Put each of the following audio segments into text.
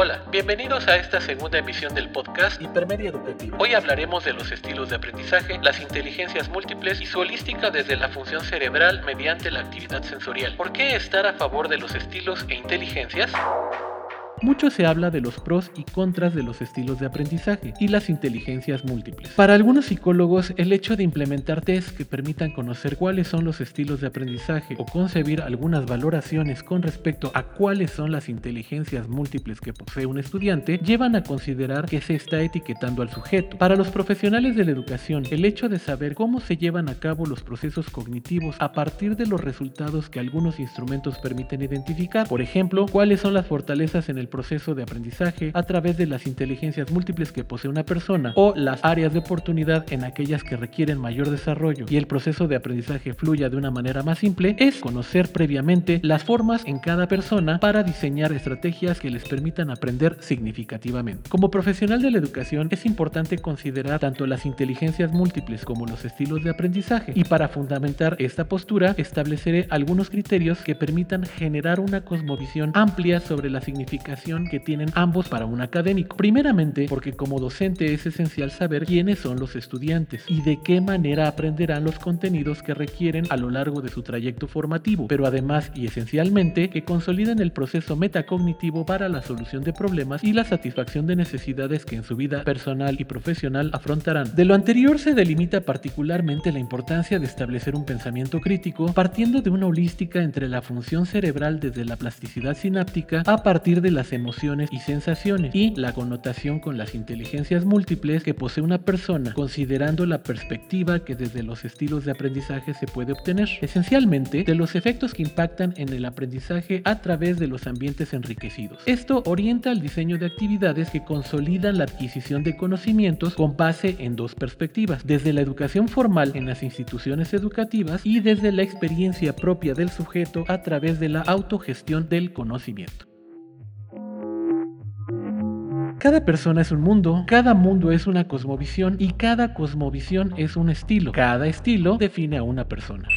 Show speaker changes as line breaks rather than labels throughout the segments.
Hola, bienvenidos a esta segunda emisión del podcast
Hipermedia Educativa.
Hoy hablaremos de los estilos de aprendizaje, las inteligencias múltiples y su holística desde la función cerebral mediante la actividad sensorial. ¿Por qué estar a favor de los estilos e inteligencias?
Mucho se habla de los pros y contras de los estilos de aprendizaje y las inteligencias múltiples. Para algunos psicólogos, el hecho de implementar tests que permitan conocer cuáles son los estilos de aprendizaje o concebir algunas valoraciones con respecto a cuáles son las inteligencias múltiples que posee un estudiante llevan a considerar que se está etiquetando al sujeto. Para los profesionales de la educación, el hecho de saber cómo se llevan a cabo los procesos cognitivos a partir de los resultados que algunos instrumentos permiten identificar, por ejemplo, cuáles son las fortalezas en el proceso de aprendizaje a través de las inteligencias múltiples que posee una persona o las áreas de oportunidad en aquellas que requieren mayor desarrollo y el proceso de aprendizaje fluya de una manera más simple es conocer previamente las formas en cada persona para diseñar estrategias que les permitan aprender significativamente. Como profesional de la educación es importante considerar tanto las inteligencias múltiples como los estilos de aprendizaje y para fundamentar esta postura estableceré algunos criterios que permitan generar una cosmovisión amplia sobre la significación que tienen ambos para un académico. Primeramente, porque como docente es esencial saber quiénes son los estudiantes y de qué manera aprenderán los contenidos que requieren a lo largo de su trayecto formativo, pero además y esencialmente que consoliden el proceso metacognitivo para la solución de problemas y la satisfacción de necesidades que en su vida personal y profesional afrontarán. De lo anterior se delimita particularmente la importancia de establecer un pensamiento crítico partiendo de una holística entre la función cerebral desde la plasticidad sináptica a partir de las emociones y sensaciones y la connotación con las inteligencias múltiples que posee una persona, considerando la perspectiva que desde los estilos de aprendizaje se puede obtener, esencialmente de los efectos que impactan en el aprendizaje a través de los ambientes enriquecidos. Esto orienta al diseño de actividades que consolidan la adquisición de conocimientos con base en dos perspectivas, desde la educación formal en las instituciones educativas y desde la experiencia propia del sujeto a través de la autogestión del conocimiento. Cada persona es un mundo, cada mundo es una cosmovisión y cada cosmovisión es un estilo. Cada estilo define a una persona.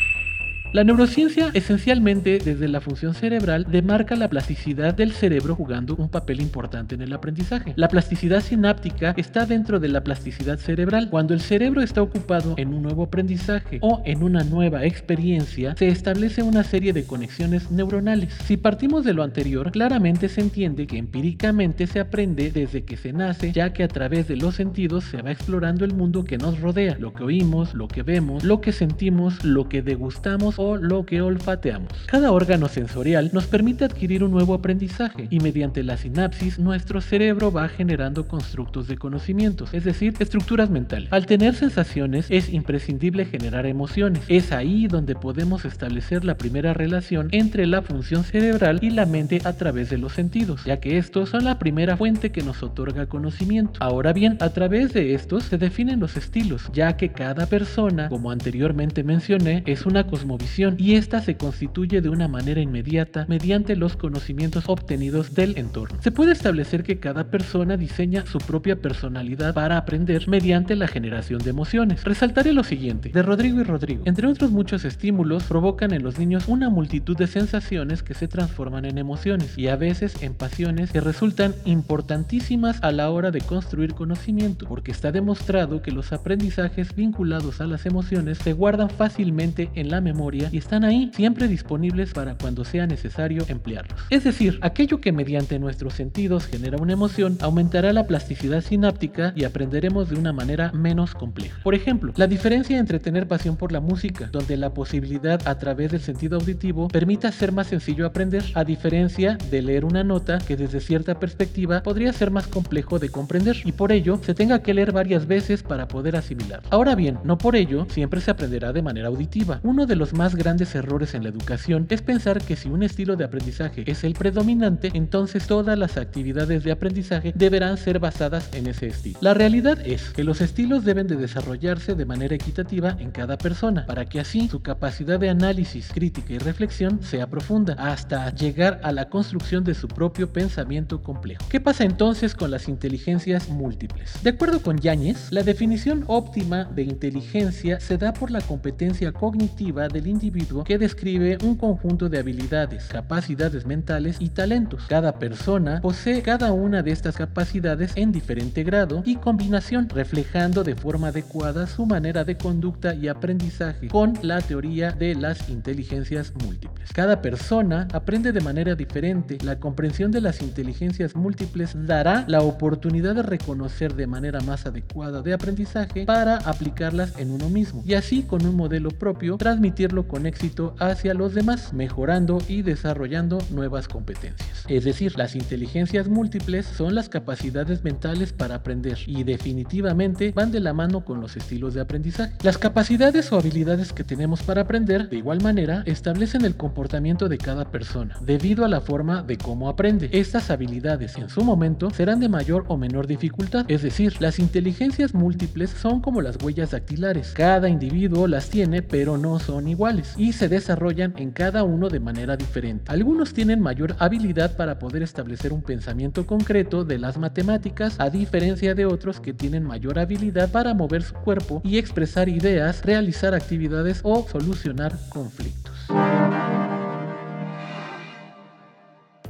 La neurociencia, esencialmente desde la función cerebral, demarca la plasticidad del cerebro jugando un papel importante en el aprendizaje. La plasticidad sináptica está dentro de la plasticidad cerebral. Cuando el cerebro está ocupado en un nuevo aprendizaje o en una nueva experiencia, se establece una serie de conexiones neuronales. Si partimos de lo anterior, claramente se entiende que empíricamente se aprende desde que se nace, ya que a través de los sentidos se va explorando el mundo que nos rodea, lo que oímos, lo que vemos, lo que sentimos, lo que degustamos lo que olfateamos. Cada órgano sensorial nos permite adquirir un nuevo aprendizaje y mediante la sinapsis nuestro cerebro va generando constructos de conocimientos, es decir, estructuras mentales. Al tener sensaciones es imprescindible generar emociones. Es ahí donde podemos establecer la primera relación entre la función cerebral y la mente a través de los sentidos, ya que estos son la primera fuente que nos otorga conocimiento. Ahora bien, a través de estos se definen los estilos, ya que cada persona, como anteriormente mencioné, es una cosmovisión y esta se constituye de una manera inmediata mediante los conocimientos obtenidos del entorno. Se puede establecer que cada persona diseña su propia personalidad para aprender mediante la generación de emociones. Resaltaré lo siguiente, de Rodrigo y Rodrigo. Entre otros muchos estímulos provocan en los niños una multitud de sensaciones que se transforman en emociones y a veces en pasiones que resultan importantísimas a la hora de construir conocimiento, porque está demostrado que los aprendizajes vinculados a las emociones se guardan fácilmente en la memoria y están ahí siempre disponibles para cuando sea necesario emplearlos. Es decir, aquello que mediante nuestros sentidos genera una emoción aumentará la plasticidad sináptica y aprenderemos de una manera menos compleja. Por ejemplo, la diferencia entre tener pasión por la música, donde la posibilidad a través del sentido auditivo permita ser más sencillo aprender, a diferencia de leer una nota que desde cierta perspectiva podría ser más complejo de comprender y por ello se tenga que leer varias veces para poder asimilar. Ahora bien, no por ello siempre se aprenderá de manera auditiva. Uno de los más grandes errores en la educación es pensar que si un estilo de aprendizaje es el predominante, entonces todas las actividades de aprendizaje deberán ser basadas en ese estilo. La realidad es que los estilos deben de desarrollarse de manera equitativa en cada persona, para que así su capacidad de análisis, crítica y reflexión sea profunda, hasta llegar a la construcción de su propio pensamiento complejo. ¿Qué pasa entonces con las inteligencias múltiples? De acuerdo con Yáñez, la definición óptima de inteligencia se da por la competencia cognitiva del individuo individuo que describe un conjunto de habilidades, capacidades mentales y talentos. Cada persona posee cada una de estas capacidades en diferente grado y combinación, reflejando de forma adecuada su manera de conducta y aprendizaje con la teoría de las inteligencias múltiples. Cada persona aprende de manera diferente. La comprensión de las inteligencias múltiples dará la oportunidad de reconocer de manera más adecuada de aprendizaje para aplicarlas en uno mismo y así con un modelo propio transmitirlo con éxito hacia los demás, mejorando y desarrollando nuevas competencias. Es decir, las inteligencias múltiples son las capacidades mentales para aprender y definitivamente van de la mano con los estilos de aprendizaje. Las capacidades o habilidades que tenemos para aprender, de igual manera, establecen el comportamiento de cada persona, debido a la forma de cómo aprende. Estas habilidades en su momento serán de mayor o menor dificultad, es decir, las inteligencias múltiples son como las huellas dactilares. Cada individuo las tiene, pero no son iguales y se desarrollan en cada uno de manera diferente. Algunos tienen mayor habilidad para poder establecer un pensamiento concreto de las matemáticas, a diferencia de otros que tienen mayor habilidad para mover su cuerpo y expresar ideas, realizar actividades o solucionar conflictos.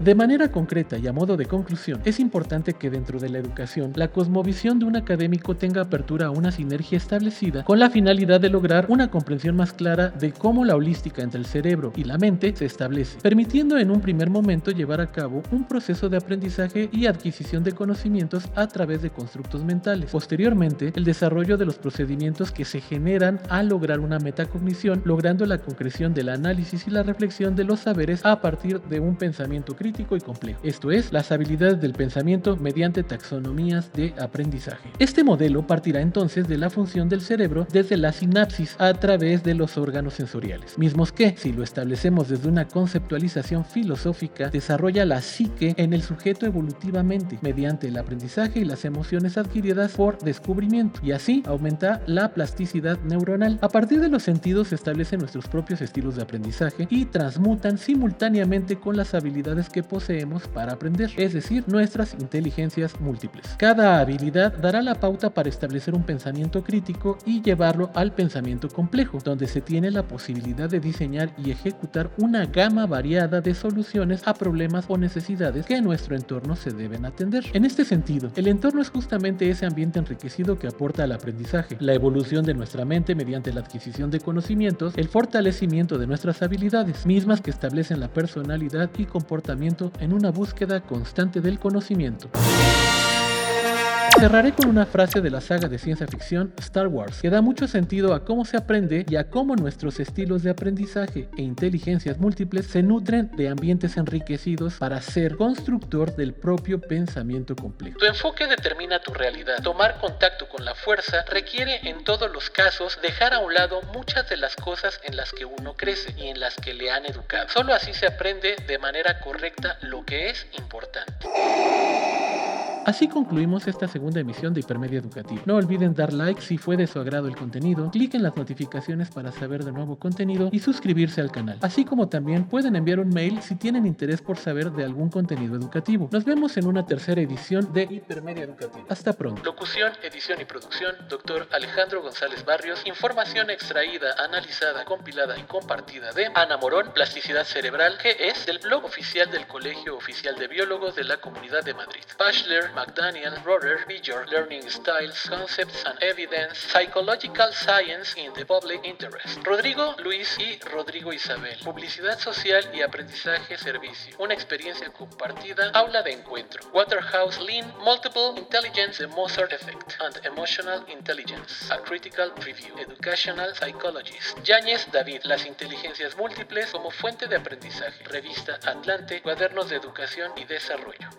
De manera concreta y a modo de conclusión, es importante que dentro de la educación, la cosmovisión de un académico tenga apertura a una sinergia establecida con la finalidad de lograr una comprensión más clara de cómo la holística entre el cerebro y la mente se establece, permitiendo en un primer momento llevar a cabo un proceso de aprendizaje y adquisición de conocimientos a través de constructos mentales. Posteriormente, el desarrollo de los procedimientos que se generan al lograr una metacognición, logrando la concreción del análisis y la reflexión de los saberes a partir de un pensamiento crítico y complejo, esto es, las habilidades del pensamiento mediante taxonomías de aprendizaje. Este modelo partirá entonces de la función del cerebro desde la sinapsis a través de los órganos sensoriales, mismos que, si lo establecemos desde una conceptualización filosófica, desarrolla la psique en el sujeto evolutivamente mediante el aprendizaje y las emociones adquiridas por descubrimiento, y así aumenta la plasticidad neuronal. A partir de los sentidos se establecen nuestros propios estilos de aprendizaje y transmutan simultáneamente con las habilidades que poseemos para aprender, es decir, nuestras inteligencias múltiples. Cada habilidad dará la pauta para establecer un pensamiento crítico y llevarlo al pensamiento complejo, donde se tiene la posibilidad de diseñar y ejecutar una gama variada de soluciones a problemas o necesidades que en nuestro entorno se deben atender. En este sentido, el entorno es justamente ese ambiente enriquecido que aporta al aprendizaje, la evolución de nuestra mente mediante la adquisición de conocimientos, el fortalecimiento de nuestras habilidades, mismas que establecen la personalidad y comportamiento en una búsqueda constante del conocimiento. Cerraré con una frase de la saga de ciencia ficción Star Wars, que da mucho sentido a cómo se aprende y a cómo nuestros estilos de aprendizaje e inteligencias múltiples se nutren de ambientes enriquecidos para ser constructor del propio pensamiento complejo.
Tu enfoque determina tu realidad. Tomar contacto con la fuerza requiere en todos los casos dejar a un lado muchas de las cosas en las que uno crece y en las que le han educado. Solo así se aprende de manera correcta lo que es importante.
Así concluimos esta segunda emisión de Hipermedia Educativo. No olviden dar like si fue de su agrado el contenido, clic en las notificaciones para saber de nuevo contenido y suscribirse al canal. Así como también pueden enviar un mail si tienen interés por saber de algún contenido educativo. Nos vemos en una tercera edición de Hipermedia Educativo. Hasta pronto.
Locución, edición y producción, doctor Alejandro González Barrios. Información extraída, analizada, compilada y compartida de Ana Morón, Plasticidad Cerebral, que es del blog oficial del Colegio Oficial de Biólogos de la Comunidad de Madrid. Bachelor McDaniel, Roder, Bjork, Learning Styles, Concepts and Evidence, Psychological Science in the Public Interest. Rodrigo Luis y Rodrigo Isabel. Publicidad social y aprendizaje servicio. Una experiencia compartida. Aula de encuentro. Waterhouse Lean, Multiple Intelligence, The Mozart Effect, and Emotional Intelligence. A Critical Review. Educational Psychologist. Yáñez David. Las inteligencias múltiples como fuente de aprendizaje. Revista Atlante. Cuadernos de educación y desarrollo.